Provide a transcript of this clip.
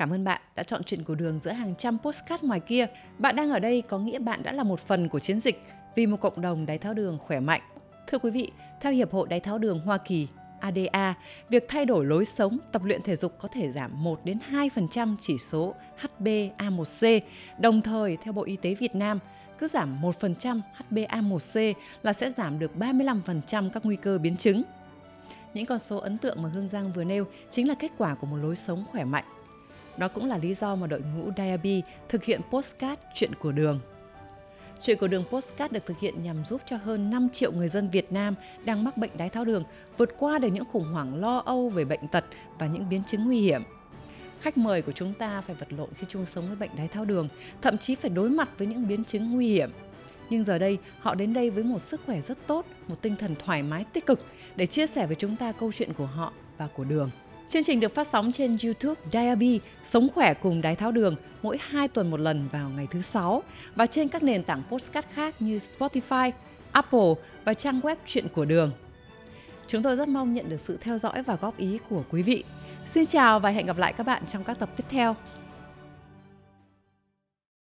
Cảm ơn bạn đã chọn chuyện của đường giữa hàng trăm postcard ngoài kia. Bạn đang ở đây có nghĩa bạn đã là một phần của chiến dịch vì một cộng đồng đái tháo đường khỏe mạnh. Thưa quý vị, theo Hiệp hội Đái tháo đường Hoa Kỳ, ADA, việc thay đổi lối sống, tập luyện thể dục có thể giảm 1 đến 2% chỉ số HbA1c. Đồng thời, theo Bộ Y tế Việt Nam, cứ giảm 1% HbA1c là sẽ giảm được 35% các nguy cơ biến chứng. Những con số ấn tượng mà Hương Giang vừa nêu chính là kết quả của một lối sống khỏe mạnh. Đó cũng là lý do mà đội ngũ Diaby thực hiện postcard Chuyện của đường. Chuyện của đường postcard được thực hiện nhằm giúp cho hơn 5 triệu người dân Việt Nam đang mắc bệnh đái tháo đường vượt qua được những khủng hoảng lo âu về bệnh tật và những biến chứng nguy hiểm. Khách mời của chúng ta phải vật lộn khi chung sống với bệnh đái tháo đường, thậm chí phải đối mặt với những biến chứng nguy hiểm. Nhưng giờ đây, họ đến đây với một sức khỏe rất tốt, một tinh thần thoải mái tích cực để chia sẻ với chúng ta câu chuyện của họ và của đường. Chương trình được phát sóng trên YouTube Diaby Sống khỏe cùng đái tháo đường mỗi 2 tuần một lần vào ngày thứ sáu và trên các nền tảng podcast khác như Spotify, Apple và trang web Chuyện của Đường. Chúng tôi rất mong nhận được sự theo dõi và góp ý của quý vị. Xin chào và hẹn gặp lại các bạn trong các tập tiếp theo.